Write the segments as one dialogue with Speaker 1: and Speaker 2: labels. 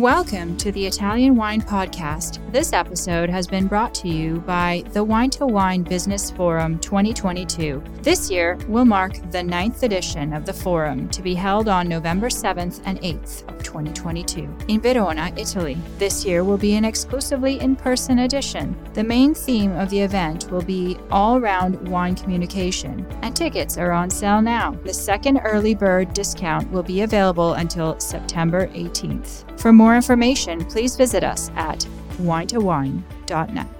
Speaker 1: Welcome to the Italian Wine Podcast. This episode has been brought to you by the Wine to Wine Business Forum 2022. This year will mark the ninth edition of the forum to be held on November 7th and 8th of 2022 in Verona, Italy. This year will be an exclusively in person edition. The main theme of the event will be all round wine communication, and tickets are on sale now. The second early bird discount will be available until September 18th. For more information, please visit us at winetowine.net.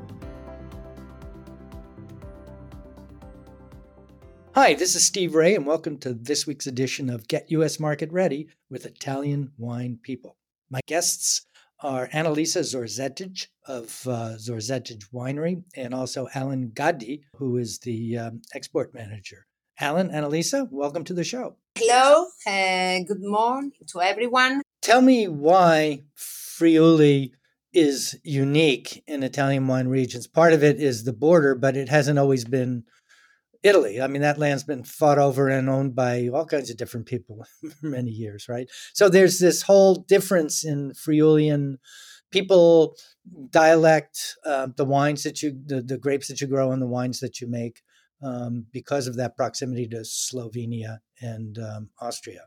Speaker 2: Hi, this is Steve Raye, and welcome to this week's edition of Get US Market Ready with Italian Wine People. My guests are Annalisa Zorzettig of uh, Zorzettig Winery and also Alan Gaddi, who is the um, export manager. Alan, Annalisa, welcome to the show.
Speaker 3: Hello, uh, good morning to everyone.
Speaker 2: Tell me why Friuli is unique in Italian wine regions. Part of it is the border, but it hasn't always been Italy. I mean, that land's been fought over and owned by all kinds of different people for many years, right? So there's this whole difference in Friulian people, dialect, uh, the wines that you, the, the grapes that you grow, and the wines that you make, um, because of that proximity to Slovenia and um, Austria.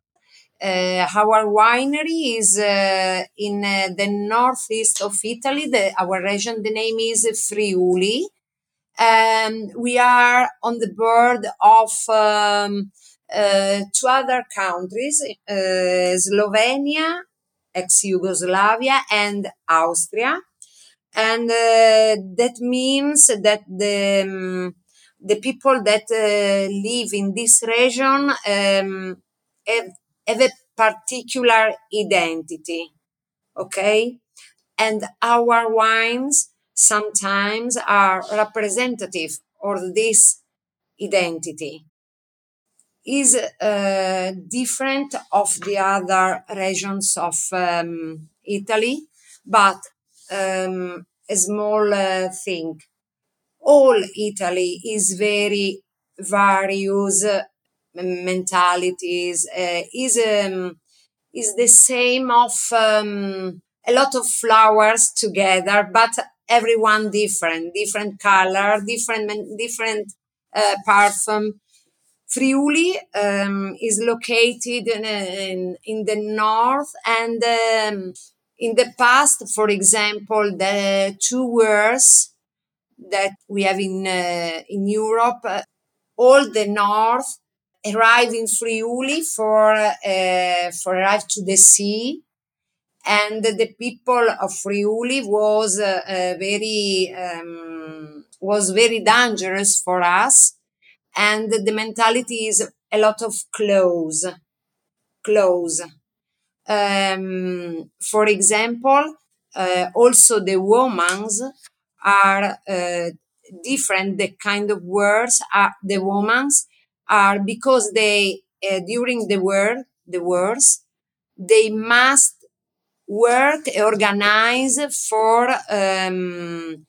Speaker 3: Uh, our winery is uh, in uh, the northeast of Italy. The, our region, the name is Friuli um, we are on the board of um, uh, two other countries, uh, Slovenia, ex-Yugoslavia, and Austria. And uh, that means that the, um, the people that uh, live in this region um, have, have a particular identity. Okay. And our wines sometimes are representative of this identity is uh, different of the other regions of um, Italy, but um, a small uh, thing. All Italy is very various uh, mentalities. Uh, is um, is the same of um, a lot of flowers together, but everyone different, different color, different, different uh, parfum. Friuli um, is located in, in, in, the north and um, in the past, for example, the two words that we have in, uh, in Europe, uh, all the north arrive in Friuli for, uh, for arrive to the sea and the people of Friuli was uh, uh, very um, was very dangerous for us, and the mentality is a lot of clothes, clothes. Um, for example, uh, also the women's are uh, different. The kind of words are the women's are because they uh, during the word the words they must work organize for um,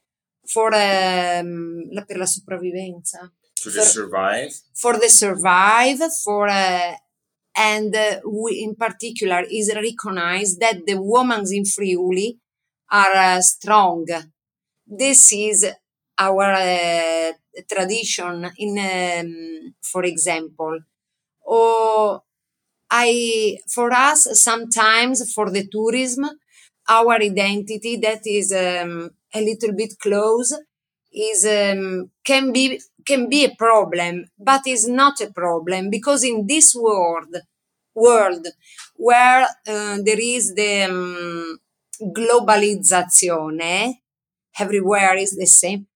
Speaker 3: for um, per la sopravvivenza.
Speaker 4: For the survive?
Speaker 3: For the survive for uh, and uh, we in particular is recognized that the women in Friuli are uh, strong. This is our uh, tradition in um, for example. Or I, for us, sometimes for the tourism, our identity that is um, a little bit close is um, can be can be a problem, but is not a problem because in this world world where uh, there is the um, globalizzazione, everywhere is the same.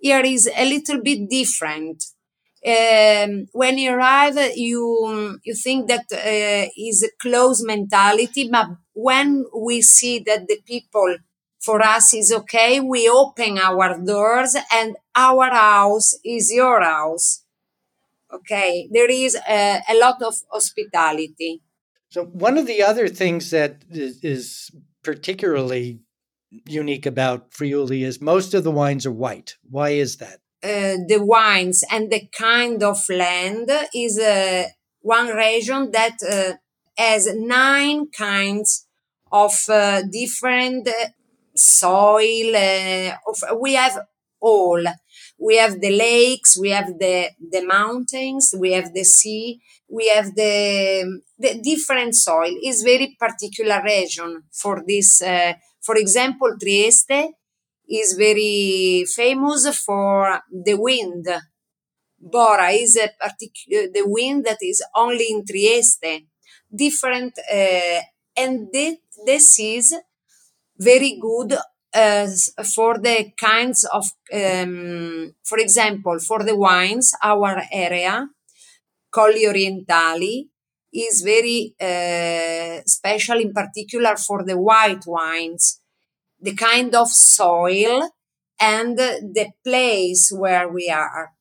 Speaker 3: Here is a little bit different Um, when you arrive, you you think that uh, is a closed mentality, but when we see that the people for us is okay, we open our doors and our house is your house. Okay, there is a, a lot of hospitality.
Speaker 2: So one of the other things that is, is particularly unique about Friuli is most of the wines are white. Why is that?
Speaker 3: Uh, the wines and the kind of land is uh, one region that uh, has nine kinds of different soil. Of, we have all. We have the lakes, we have the, the mountains, we have the sea, we have the, the different soil. It's very particular region for this. for example, Trieste is very famous for the wind. Bora is a particular the wind that is only in Trieste. Different uh, and this is very good uh, for the kinds of, um, for example, for the wines, our area, Colli Orientali, is very uh, special in particular for the white wines the kind of soil and the place where we are.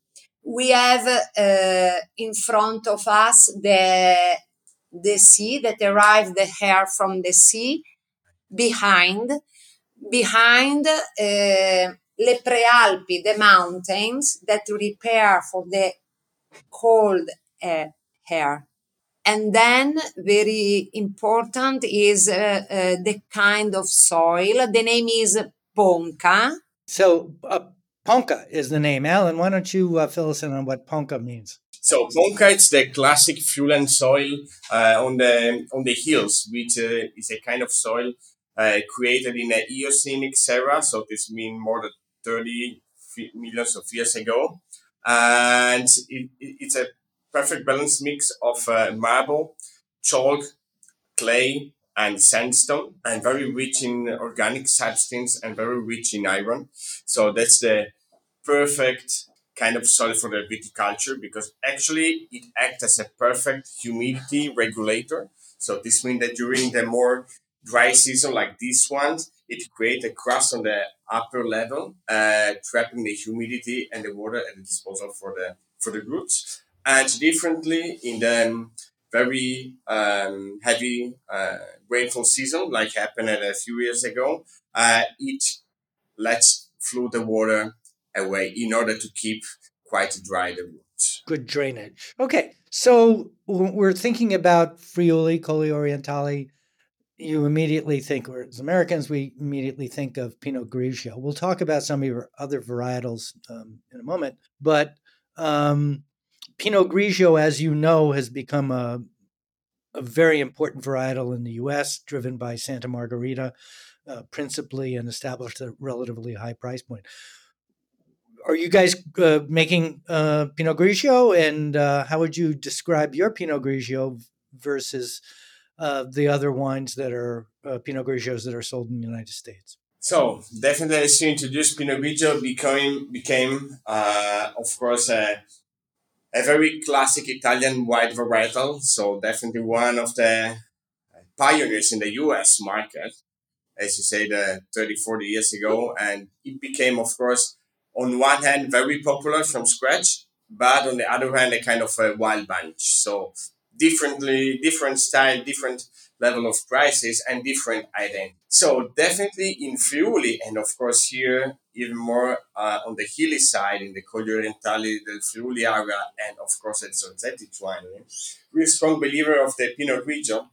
Speaker 3: We have uh, in front of us the the sea that arrived the air from the sea behind behind uh, le prealpi the mountains that repair for the cold uh, and then very important is uh, uh, the kind of soil. The name is Ponca.
Speaker 2: So uh, Ponca is the name. Alan, why don't you uh, fill us in on what Ponca means?
Speaker 4: So Ponca it's the classic Friulian soil uh, on the on the hills, which uh, is a kind of soil created in the Eocenic era. So this means more than 30 millions of years ago, and it, it, it's a perfect balance mix of uh, marble, chalk, clay, and sandstone, and very rich in organic substance and very rich in iron. So that's the perfect kind of soil for the viticulture because actually it acts as a perfect humidity regulator. So this means that during the more dry season like this one, it creates a crust on the upper level, uh, trapping the humidity and the water at the disposal for the for the roots and differently in the very um, heavy uh, rainfall season, like happened a few years ago, uh, it lets flow the water away in order to keep quite dry the roots.
Speaker 2: Good drainage. Okay, so we're thinking about Friuli, Colli Orientali. You immediately think, or as Americans, we immediately think of Pinot Grigio. We'll talk about some of your other varietals um, in a moment, but um, Pinot Grigio, as you know, has become a, a very important varietal in the U.S., driven by Santa Margherita uh, principally, and established a relatively high price point. Are you guys uh, making uh, Pinot Grigio, and uh, how would you describe your Pinot Grigio versus uh, the other wines that are uh, Pinot Grigios that are sold in the United States?
Speaker 4: So definitely, as you introduced, Pinot Grigio became became, of course, a a very classic Italian white varietal. So definitely one of the pioneers in the US market, as you say, the uh, 30, 40 years ago. And it became, of course, on one hand, very popular from scratch, but on the other hand, a kind of a wild bunch. So differently, different style, different level of prices and different identity. So definitely in Friuli, and of course here even more uh, on the hilly side in the Colli Orientali del Friuli area, and of course at Zorzettig winery, we're a strong believer of the Pinot Grigio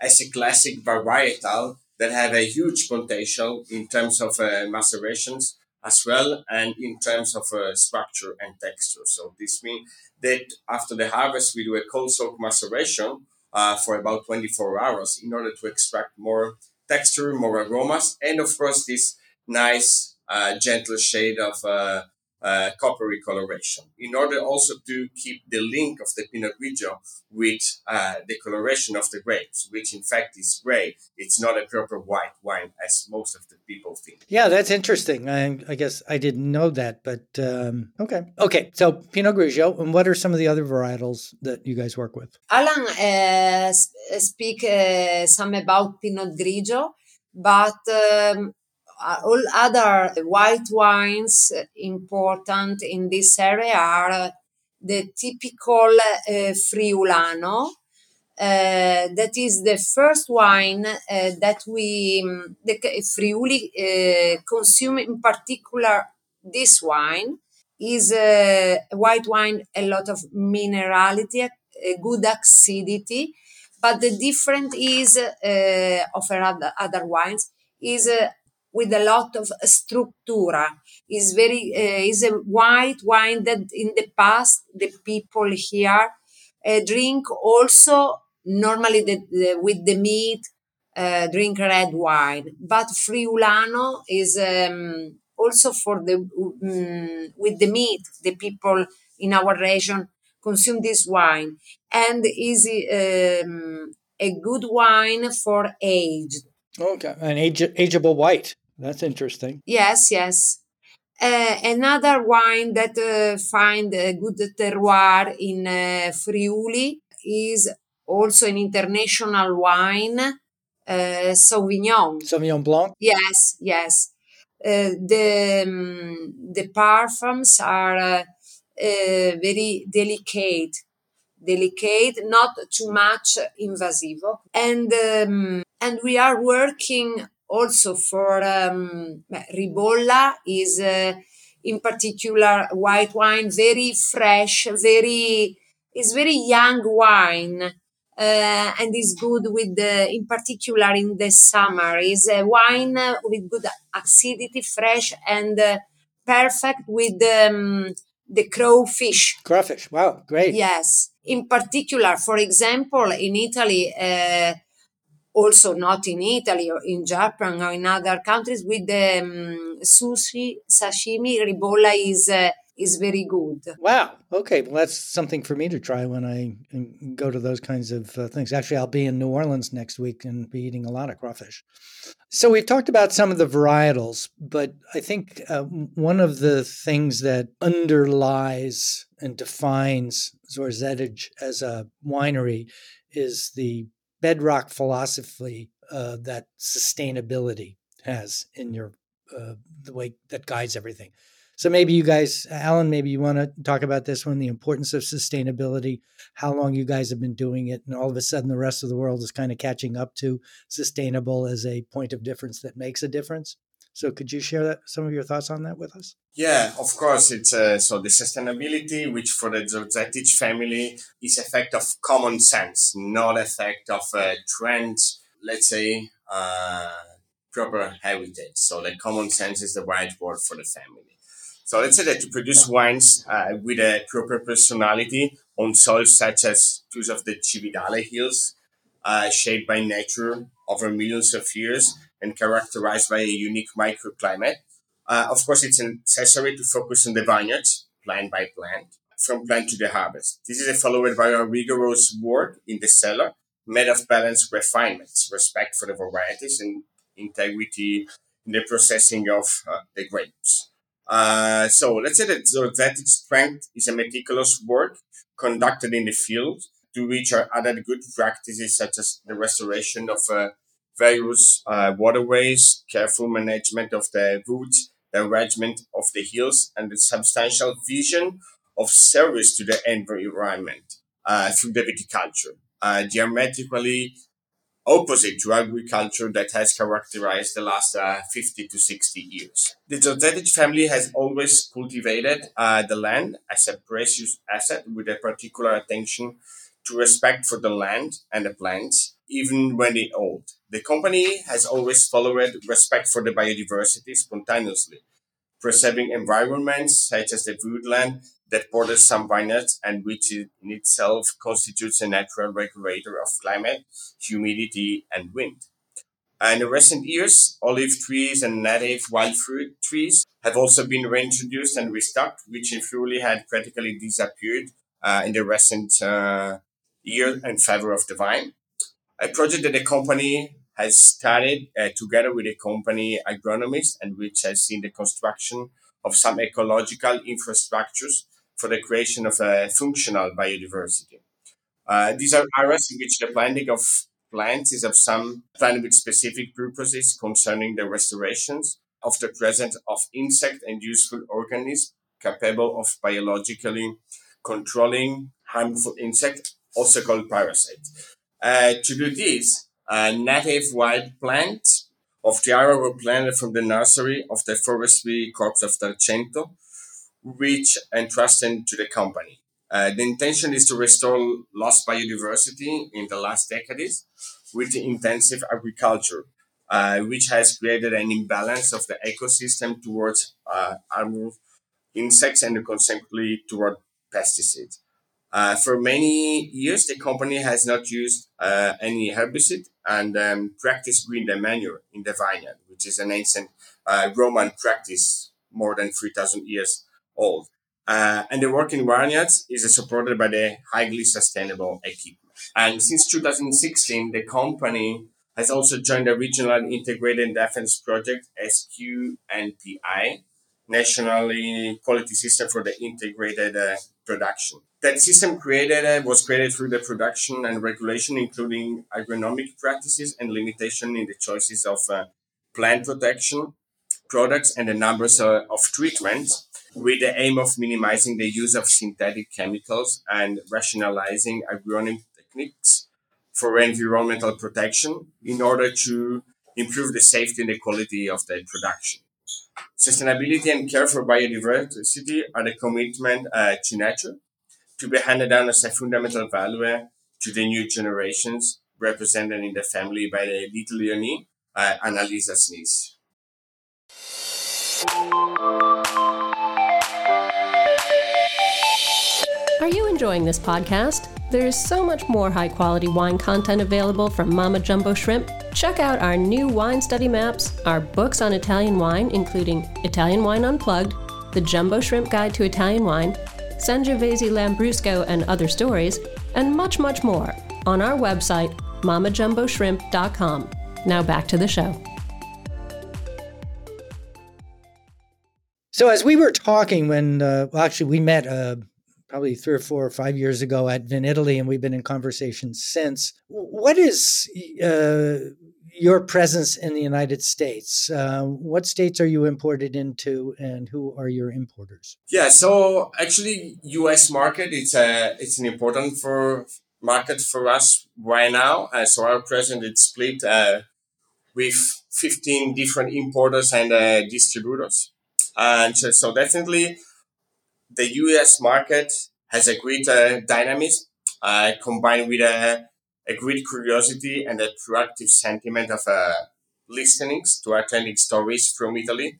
Speaker 4: as a classic varietal that have a huge potential in terms of uh, macerations as well and in terms of uh, structure and texture. So this means that after the harvest, we do a cold soak maceration uh, for about 24 hours in order to extract more texture, more aromas, and of course this nice uh, gentle shade of uh, coppery coloration in order also to keep the link of the Pinot Grigio with uh, the coloration of the grapes, which in fact is gray. It's not a proper white wine as most of the people think.
Speaker 2: Yeah, that's interesting. I, I guess I didn't know that, but um, okay. Okay, so Pinot Grigio, and what are some of the other varietals that you guys work with?
Speaker 3: Alan uh, speak uh, some about Pinot Grigio, but um, all other white wines important in this area are the typical uh, Friulano. Uh, that is the first wine uh, that we, the Friuli, uh, consume in particular this wine is a white wine, a lot of minerality, a good acidity, but the difference is uh, of other, other wines is uh, with a lot of structura. Is very uh, is a white wine that in the past the people here uh, drink also normally the, the, with the meat uh, drink red wine, but Friulano is um, also for the um, with the meat the people in our region consume this wine and is um, a good wine for age.
Speaker 2: Okay, an age, ageable white. That's interesting.
Speaker 3: Yes, yes. Uh, another wine that uh, find a good terroir in uh, Friuli is also an international wine, uh, Sauvignon.
Speaker 2: Sauvignon Blanc.
Speaker 3: Yes, yes. Uh, the um, the parfums are uh, very delicate, delicate, not too much invasive, and um, and we are working also for um, Ribolla is uh, in particular white wine, very fresh, very is very young wine. Uh, and is good with the, in particular in the summer. Is a wine with good acidity fresh and uh, perfect with um, the crayfish.
Speaker 2: Crawfish wow great.
Speaker 3: Yes. In particular for example in italy uh, also not in Italy or in Japan or in other countries with the um, sushi sashimi ribolla is uh, is very good.
Speaker 2: Wow. Okay. Well, that's something for me to try when I go to those kinds of uh, things. Actually, I'll be in New Orleans next week and be eating a lot of crawfish. So we've talked about some of the varietals, but I think uh, one of the things that underlies and defines Zorzettig as a winery is the bedrock philosophy uh, that sustainability has in your uh, the way that guides everything. So maybe you guys, Alan, maybe you want to talk about this one, the importance of sustainability, how long you guys have been doing it, and all of a sudden the rest of the world is kind of catching up to sustainable as a point of difference that makes a difference. So could you share that, some of your thoughts on that with us?
Speaker 4: Yeah, of course. It's uh, so the sustainability, which for the Zorzettig family is effect of common sense, not effect of uh, trend. Let's say uh, proper heritage. So the common sense is the right word for the family. So let's say that to produce wines uh, with a proper personality on soils such as those of the Cividale Hills, uh, shaped by nature over millions of years and characterized by a unique microclimate. Uh, of course, it's necessary to focus on the vineyards, plant by plant, from plant to the harvest. This is followed by a rigorous work in the cellar, made of balanced refinements, respect for the varieties, and integrity in the processing of uh, the grapes. Uh, so let's say that Zorzettig strength is a meticulous work conducted in the field to which are added good practices such as the restoration of uh, various uh, waterways, careful management of the roots, the arrangement of the hills, and the substantial vision of service to the environment uh, through the viticulture, uh, diametrically opposite to agriculture that has characterized the last uh, 50 to 60 years. The Zorzettig family has always cultivated uh, the land as a precious asset with a particular attention to respect for the land and the plants, even when they old. The company has always followed respect for the biodiversity spontaneously, preserving environments such as the woodland that borders some vineyards and which in itself constitutes a natural regulator of climate, humidity, and wind. And in recent years, olive trees and native wild fruit trees have also been reintroduced and restocked, which in had practically disappeared uh, in the recent uh, year in favor of the vine. A project that the company has started uh, together with a company agronomist and which has seen the construction of some ecological infrastructures for the creation of a functional biodiversity. Uh, these are areas in which the planting of plants is of some planted with specific purposes concerning the restorations of the presence of insect and useful organisms capable of biologically controlling harmful insect, also called parasite. Uh, to do this, a native wild plant of Tiara were planted from the nursery of the Forestry Corps of Tarcento, which entrusted to the company. Uh, the intention is to restore lost biodiversity in the last decades with intensive agriculture, uh, which has created an imbalance of the ecosystem towards uh, insects and consequently toward pesticides. Uh, for many years, the company has not used uh, any herbicide and um, practiced green manure in the vineyard, which is an ancient uh, Roman practice more than 3,000 years old. Uh, and the work in vineyards is supported by the highly sustainable equipment. And since 2016, the company has also joined the Regional Integrated Defense Project, SQNPI, Nationally Quality System for the Integrated uh, Production. That system created uh, was created through the production and regulation, including agronomic practices and limitation in the choices of uh, plant protection products and the numbers uh, of treatments with the aim of minimizing the use of synthetic chemicals and rationalizing agronomic techniques for environmental protection in order to improve the safety and the quality of the production. Sustainability and care for biodiversity are the commitment uh, to nature to be handed down as a fundamental value to the new generations represented in the family by the little Leonie, uh, Annalisa's niece.
Speaker 5: Are you enjoying this podcast? There's so much more high quality wine content available from Mama Jumbo Shrimp. Check out our new wine study maps, our books on Italian wine, including Italian Wine Unplugged, The Jumbo Shrimp Guide to Italian Wine, Sangiovese Lambrusco and Other Stories, and much, much more on our website, mamajumboshrimp.com. Now back to the show.
Speaker 2: So, as we were talking when, uh, well, actually, we met uh, probably three or four or five years ago at Vinitaly, and we've been in conversation since. What is uh, your presence in the United States? Uh, what states are you imported into, and who are your importers?
Speaker 4: Yeah, so actually, U.S. market it's a it's an important for market for us right now. Uh, so our presence is split uh, with 15 different importers and uh, distributors, and so definitely the U.S. market has a great uh, dynamism uh, combined with a a great curiosity and a proactive sentiment of uh, listenings to authentic stories from Italy.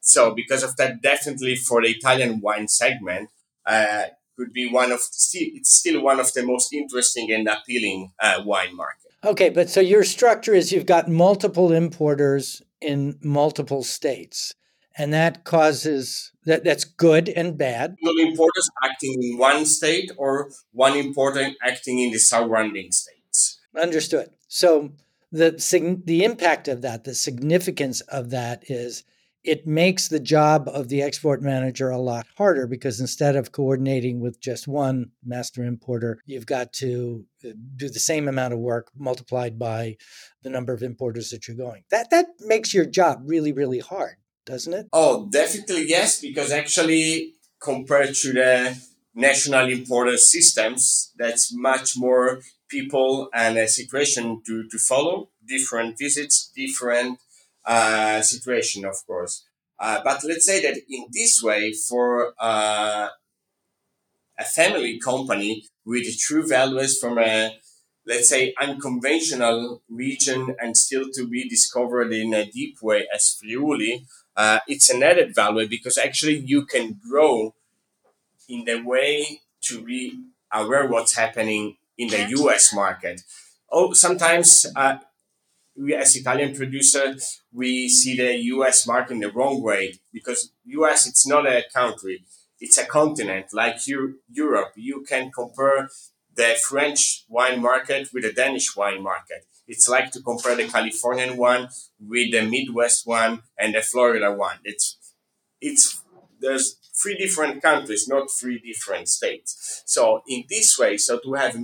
Speaker 4: So because of that, definitely for the Italian wine segment, uh, could be one of it's still one of the most interesting and appealing uh, wine market.
Speaker 2: Okay, but so your structure is you've got multiple importers in multiple states and that causes that that's good and bad.
Speaker 4: Single importers acting in one state or one importer acting in the surrounding states.
Speaker 2: Understood. So the the impact of that, the significance of that is it makes the job of the export manager a lot harder because instead of coordinating with just one master importer, you've got to uh, do the same amount of work multiplied by the number of importers that you're going. That that makes your job really really hard, doesn't it?
Speaker 4: Oh, definitely yes, because actually compared to the national importer systems, that's much more people and a situation to, to follow, different visits, different uh, situation, of course. Uh, but let's say that in this way, for uh, a family company with true values from a, let's say, unconventional region and still to be discovered in a deep way as Friuli, uh, it's an added value because actually you can grow in the way to be aware what's happening in the US market. Oh, sometimes uh, we, as Italian producer, we see the US market in the wrong way because US it's not a country, it's a continent like Europe. You can compare the French wine market with the Danish wine market. It's like to compare the Californian one with the Midwest one and the Florida one. It's it's there's three different countries, not three different states. So in this way, so to have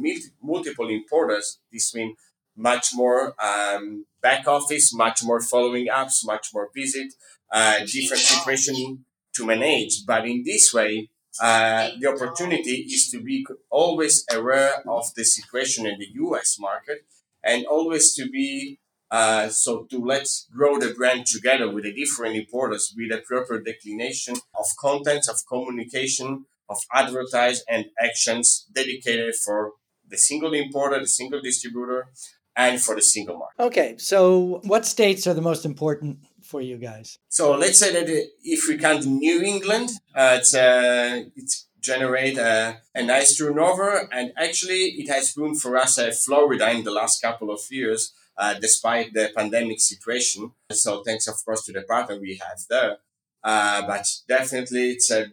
Speaker 4: multiple importers, this means much more um, back office, much more following ups, much more visit, uh, different situation to manage. But in this way, uh, the opportunity is to be always aware of the situation in the US market and always to be uh, so to let's grow the brand together with the different importers with a proper declination of contents of communication, of advertise and actions dedicated for the single importer, the single distributor, and for the single market.
Speaker 2: Okay, so what states are the most important for you guys?
Speaker 4: So let's say that if we count New England, uh, it's uh, it's generate a, a, nice turnover, and actually it has been for us uh, Florida in the last couple of years, uh, despite the pandemic situation. So thanks, of course, to the partner we have there. Uh, but definitely, it's a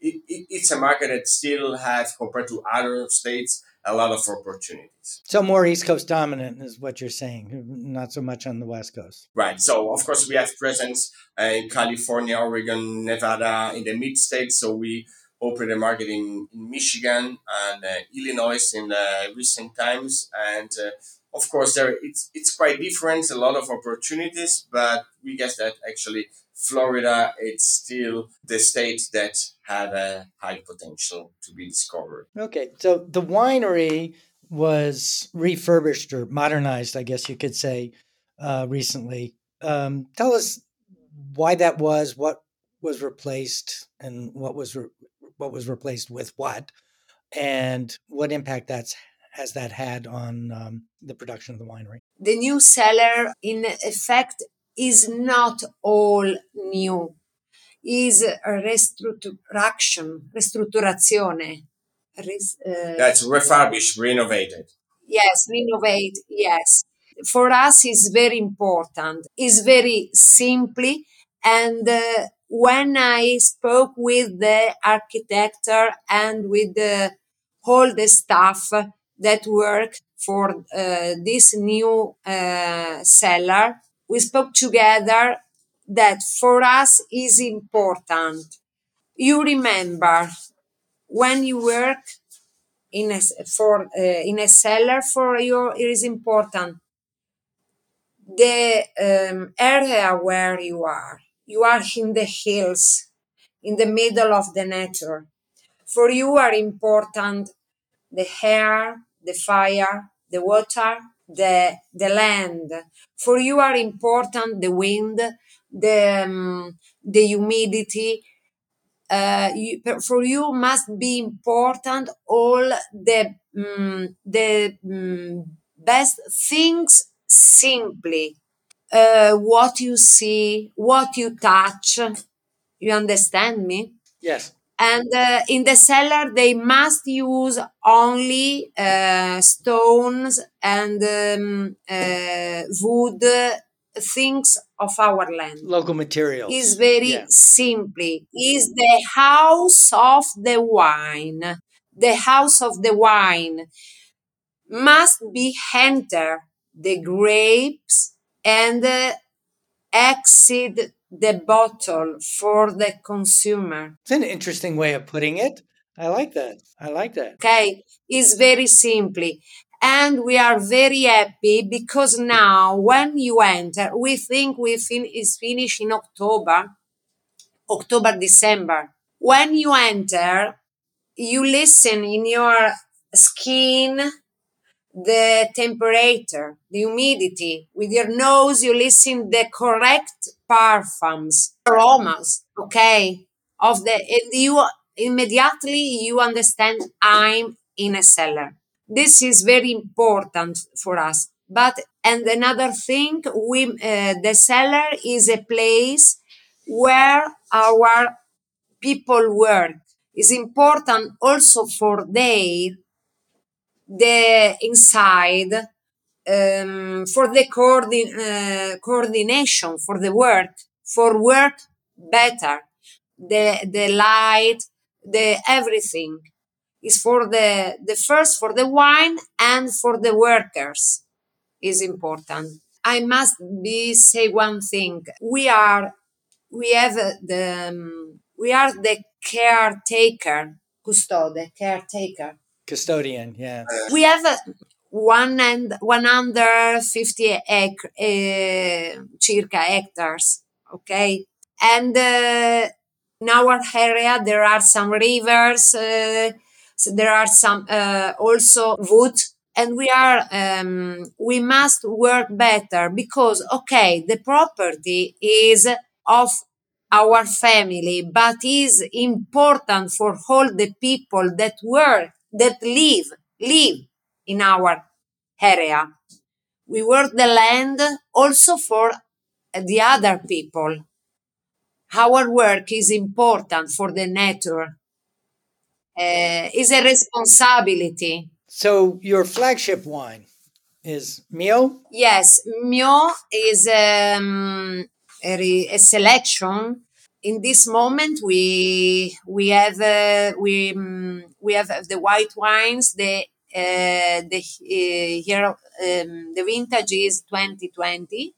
Speaker 4: it, it, it's a market that still has compared to other states a lot of opportunities.
Speaker 2: So more East Coast dominant is what you're saying, not so much on the West Coast.
Speaker 4: Right. So of course we have presence uh, in California, Oregon, Nevada, in the mid states. So we opened market in, in Michigan and uh, Illinois in uh, recent times, and uh, of course there it's it's quite different. A lot of opportunities, but we guess that actually Florida, it's still the state that had a high potential to be discovered.
Speaker 2: Okay, so the winery was refurbished or modernized, I guess you could say, uh, recently. Um, tell us why that was, what was replaced, and what was what was replaced with what, and what impact that's has that had on um, the production of the winery.
Speaker 3: The new cellar, in effect, is not all new, is a restructuration, restrutturazione.
Speaker 4: Res, uh, That's refurbished, renovated.
Speaker 3: Yes, renovate, yes. For us is very important. Is very simply and uh, when I spoke with the architect and with the, all the staff that work for uh, this new uh, cellar, we spoke together that for us is important. You remember when you work in a for uh, in a cellar for you it is important the um, area where you are you are in the hills in the middle of the nature for you are important the air the fire the water the the land. For you are important the wind, the um, the humidity. Uh, you, for you must be important all the um, the um, best things simply. Uh, what you see, what you touch. You understand me?
Speaker 2: Yes
Speaker 3: and uh, in the cellar they must use only uh, stones and um, uh, wood things of our land
Speaker 2: local materials
Speaker 3: is very yeah. simply is the house of the wine the house of the wine must be enter the grapes and uh, exit the bottle for the consumer.
Speaker 2: It's an interesting way of putting it. I like that. I like that.
Speaker 3: Okay, it's very simply. And we are very happy because now when you enter, we think we fin- is finished in October, October, December. When you enter, you listen in your skin the temperature, the humidity. With your nose, you listen the correct parfums, aromas, okay, of the, and you immediately you understand I'm in a cellar. This is very important for us. But, and another thing, we, uh, the cellar is a place where our people work. Is important also for their the inside um, for the uh, coordination for the work for work better. The the light the everything is for the the first for the wine and for the workers is important. I must be say one thing. We are we have the um, we are the caretaker custode caretaker
Speaker 2: custodian yeah
Speaker 3: we have one and 150 ac- uh, circa hectares okay? And uh, in our area there are some rivers uh, so there are some also wood. And we are um, we must work better because okay the property is of our family but is important for all the people that work that live live in our area. We work the land also for the other people. Our work is important for the nature. Uh, is a responsibility.
Speaker 2: So your flagship wine is mio?
Speaker 3: Yes mio is um, a, a selection in this moment we we have uh, we um, we have the white wines the uh, the uh, here um, the vintage is 2020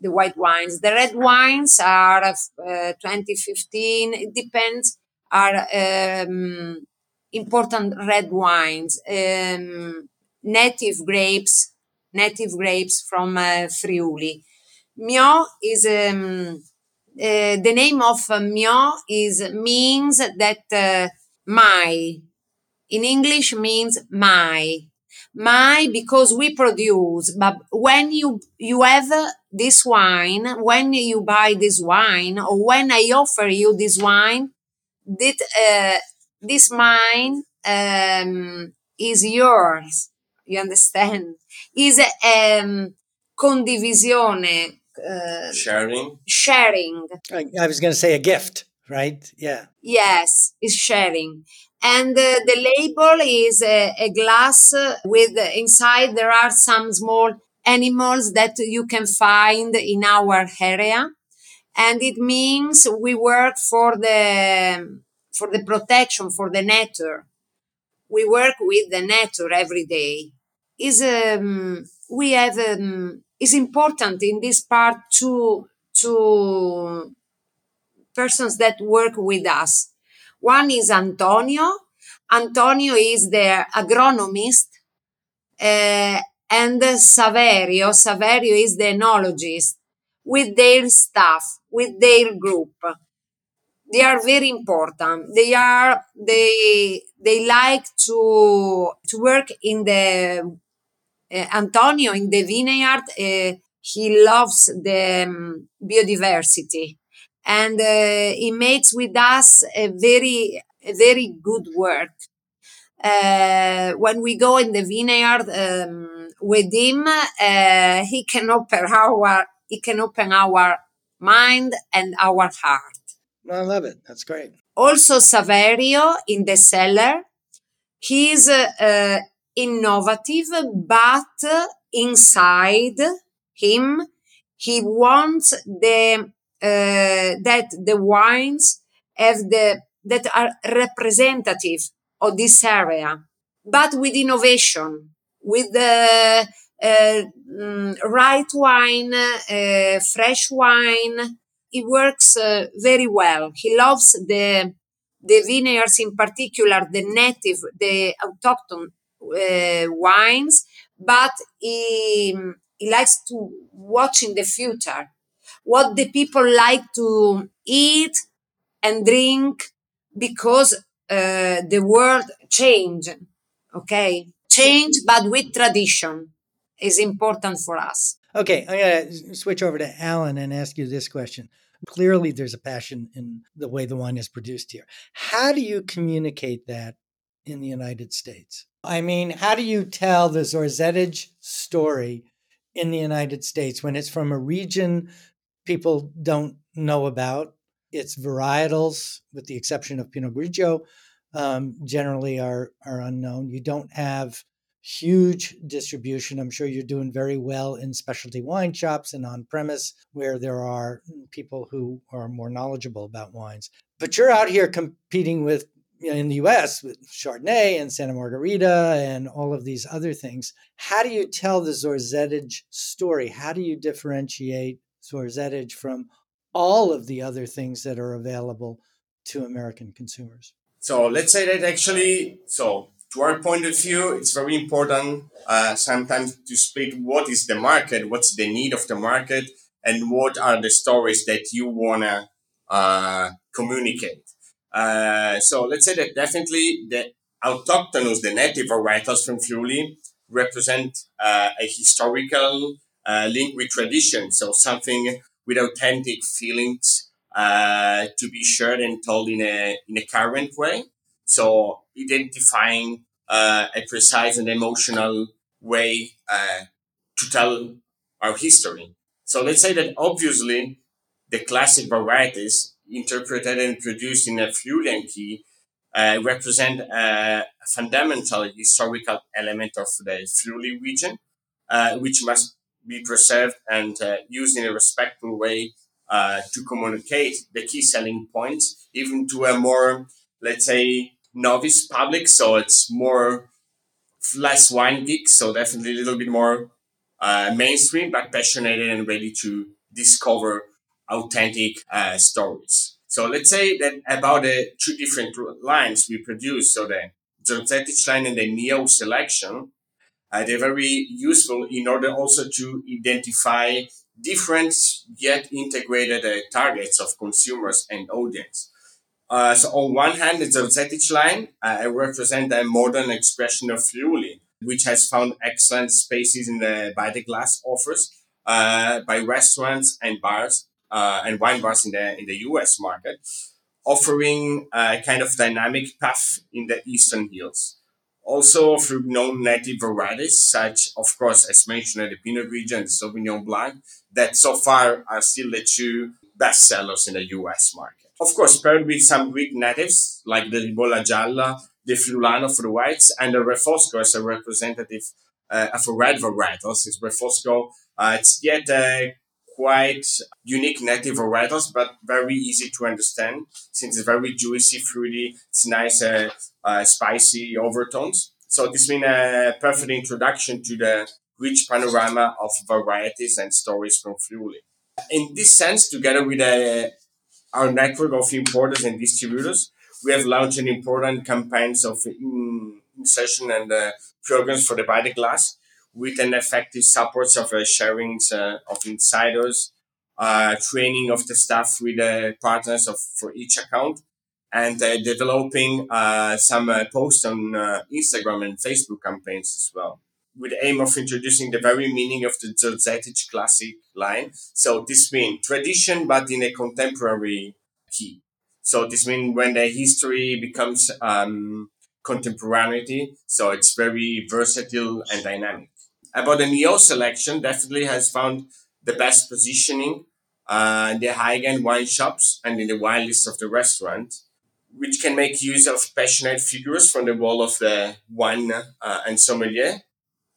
Speaker 3: the white wines. The red wines are uh, 2015 it depends are um, important red wines. Um, native grapes native grapes from uh, friuli. Mio is um, uh, the name of mio is means that uh, my. In english means my. My because we produce but when you you have this wine when you buy this wine or when i offer you this wine that uh, this wine um, is yours. You understand? Is um, condivisione uh,
Speaker 4: Sharing.
Speaker 3: sharing
Speaker 2: I, I was going to say a gift right yeah
Speaker 3: Yes, is sharing. And uh, the label is a, a glass with inside there are some small animals that you can find in our area. And it means we work for the for the protection for the nature. We work with the nature every day. Is um, we have um, is important in this part to to persons that work with us. One is Antonio. Antonio is the agronomist, uh, and Saverio. Saverio is the enologist with their staff, with their group. They are very important. They are they they like to to work in the Antonio in the vineyard. Uh, he loves the um, biodiversity. And uh, he makes with us a very a very good work. Uh, when we go in the vineyard um, with him uh, he can open our he can open our mind and our heart.
Speaker 2: I love it. That's great.
Speaker 3: Also saverio in the cellar he's uh, innovative but inside him he wants the uh, that the wines have the that are representative of this area, but with innovation, with the uh, mm, right wine, uh, fresh wine. It works uh, very well. He loves the the vineyards, in particular, the native, the autochthon uh, wines, but he, he likes to watch in the future what the people like to eat and drink because uh, the world change okay? Change but with tradition is important for us.
Speaker 2: Okay i'm to switch over to alan and ask you this question. Clearly there's a passion in the way the wine is produced here. How do you communicate that in the united states i mean how do you tell the Zorzettig story in the united states when it's from a region people don't know about. Its varietals, with the exception of Pinot Grigio, um, generally are are unknown. You don't have huge distribution. I'm sure you're doing very well in specialty wine shops and on premise where there are people who are more knowledgeable about wines. But you're out here competing with you know, in the US with Chardonnay and Santa Margherita and all of these other things. How do you tell the Zorzettig story? How do you differentiate Zorzettig from all of the other things that are available to American consumers?
Speaker 4: So let's say that actually, so to our point of view, it's very important uh, sometimes to split what is the market, what's the need of the market, and what are the stories that you wanna uh, communicate. Uh, so let's say that definitely the autochthonous, the native varietals from Friuli represent uh, a historical uh, link with tradition. So something with authentic feelings uh, to be shared and told in a in a current way. So identifying uh, a precise and emotional way uh, to tell our history. So let's say that obviously the classic varieties interpreted and produced in a fluent key uh, represent a fundamental historical element of the Friuli region, uh, which must be preserved and uh, used in a respectful way uh, to communicate the key selling points, even to a more, let's say, novice public. So it's more less wine geek, so definitely a little bit more uh, mainstream, but passionate and ready to discover authentic uh, stories. So let's say that about the two different lines we produce, so the Zorzettig line and the Myò selection, uh, they're very useful in order also to identify different yet integrated uh, targets of consumers and audience. Uh, so on one hand, the Zorzettig line uh, represent a modern expression of Friuli, which has found excellent spaces in the by the glass offers uh, by restaurants and bars uh, and wine bars in the in the U.S. market, offering a kind of dynamic path in the eastern hills. Also through known native varieties, such of course as mentioned the Pinot Grigio and the Sauvignon Blanc, that so far are still the two best sellers in the U.S. market. Of course, paired with some Greek natives like the Ribolla Gialla, the Friulano for the whites, and the Refosco as a representative uh, of a red varietals. It's Refosco. Uh, it's yet a quite unique native varietals, but very easy to understand since it's very juicy, fruity. It's nice, uh, uh, spicy overtones. So this been a perfect introduction to the rich panorama of varieties and stories from Friuli. In this sense, together with uh, our network of importers and distributors, we have launched an important campaigns of insertion and uh, programs for the the Glass with an effective support of uh, sharings uh, of insiders, uh, training of the staff with the partners of for each account, and uh, developing uh, some uh, posts on Instagram and Facebook campaigns as well. With the aim of introducing the very meaning of the Zorzettig classic line. So this means tradition, but in a contemporary key. So this means when the history becomes um, contemporaneity, so it's very versatile and dynamic about the Myò selection, definitely has found the best positioning uh, in the high-end wine shops and in the wine list of the restaurant, which can make use of passionate figures from the world of the wine uh, and sommelier,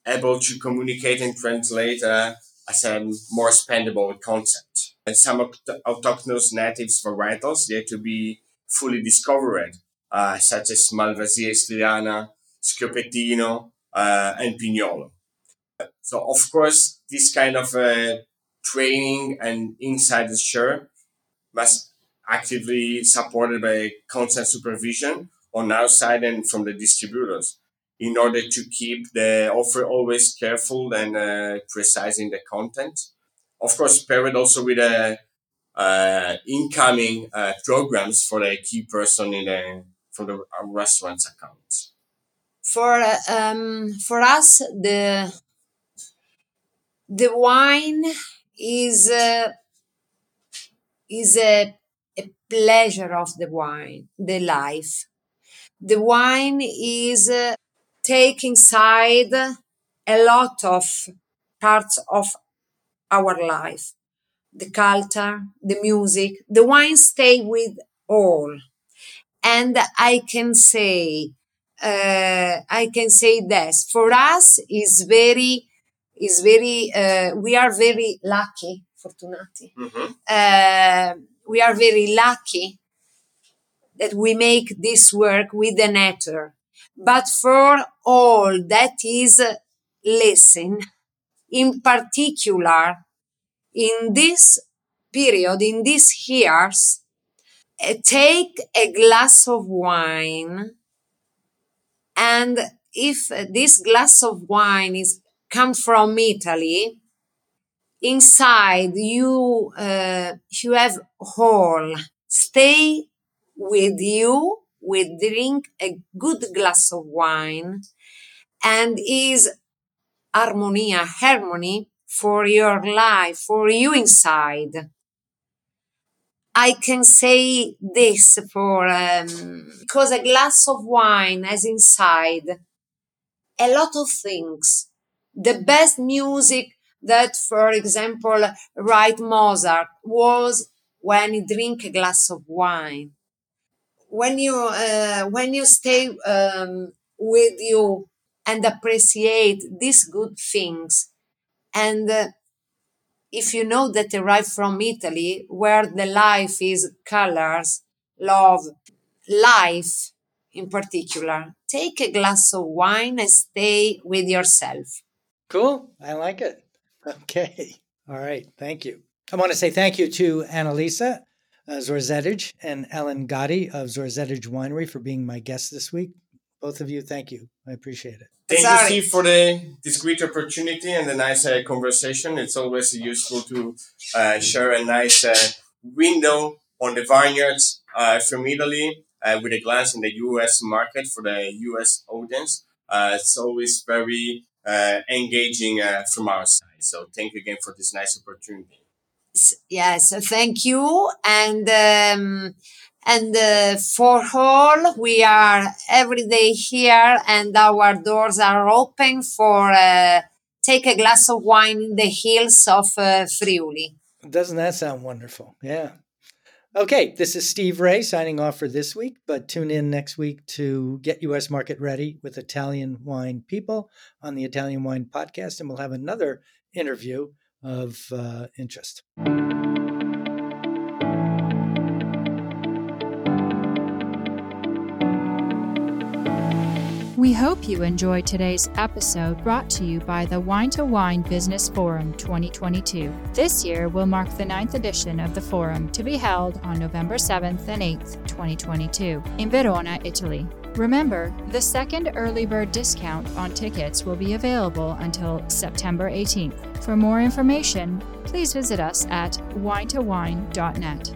Speaker 4: able to communicate and translate uh, as a more spendable concept. And some autochthonous natives varietals yet to be fully discovered, uh, such as Malvasia Istriana, Schioppettino, uh, and Pignolo. So of course, this kind of uh, training and inside share must actively supported by constant supervision on our side and from the distributors in order to keep the offer always careful and uh, precise in the content. Of course, paired also with uh, uh, incoming uh, programs for the key person in the from the restaurant's account.
Speaker 3: For um, for us, the the wine is uh, is a, a pleasure of the wine, the life. The wine is uh, take inside a lot of parts of our life. The culture, the music, the wine stay with all. And I can say uh, I can say this for us is very is very uh, we are very lucky fortunati
Speaker 4: Mhm.
Speaker 3: uh, we are very lucky that we make this work with the network but for all that is listen in particular in this period in these years uh, take a glass of wine and if this glass of wine is come from italy. Inside you uh, you have whole stay with you with drink a good glass of wine. And is harmonia harmony for your life for you inside. I can say this for um, because a glass of wine has inside a lot of things. The best music that, for example, write Mozart was when you drink a glass of wine. When you uh, when you stay um, with you and appreciate these good things, and uh, if you know that arrive from Italy, where the life is colors, love, life in particular, take a glass of wine and stay with yourself.
Speaker 2: Cool. I like it. Okay. All right. Thank you. I want to say thank you to Annalisa uh, Zorzettig and Alan Gaddi of Zorzettig Winery for being my guests this week. Both of you, thank you. I appreciate it.
Speaker 4: Thank
Speaker 3: Sorry.
Speaker 4: you, Steve, for the this great opportunity and the nice uh, conversation. It's always useful to uh, share a nice uh, window on the vineyards uh, from Italy uh, with a glance in the U.S. market for the U.S. audience. Uh, it's always very uh, engaging uh, from our side. So thank you again for this nice opportunity.
Speaker 3: S- Yes, thank you. And um, and uh, for all, we are every day here, and our doors are open for uh, take a glass of wine in the hills of uh, Friuli.
Speaker 2: Doesn't that sound wonderful? Yeah. Okay, this is Steve Raye signing off for this week, but tune in next week to get US Market Ready with Italian Wine People on the Italian Wine Podcast, and we'll have another interview of uh, interest.
Speaker 1: We hope you enjoyed today's episode brought to you by the Wine to Wine Business Forum 2022. This year will mark the ninth edition of the forum to be held on November 7th and 8th, 2022, in Verona, Italy. Remember, the second early bird discount on tickets will be available until September 18th. For more information, please visit us at winetowine.net.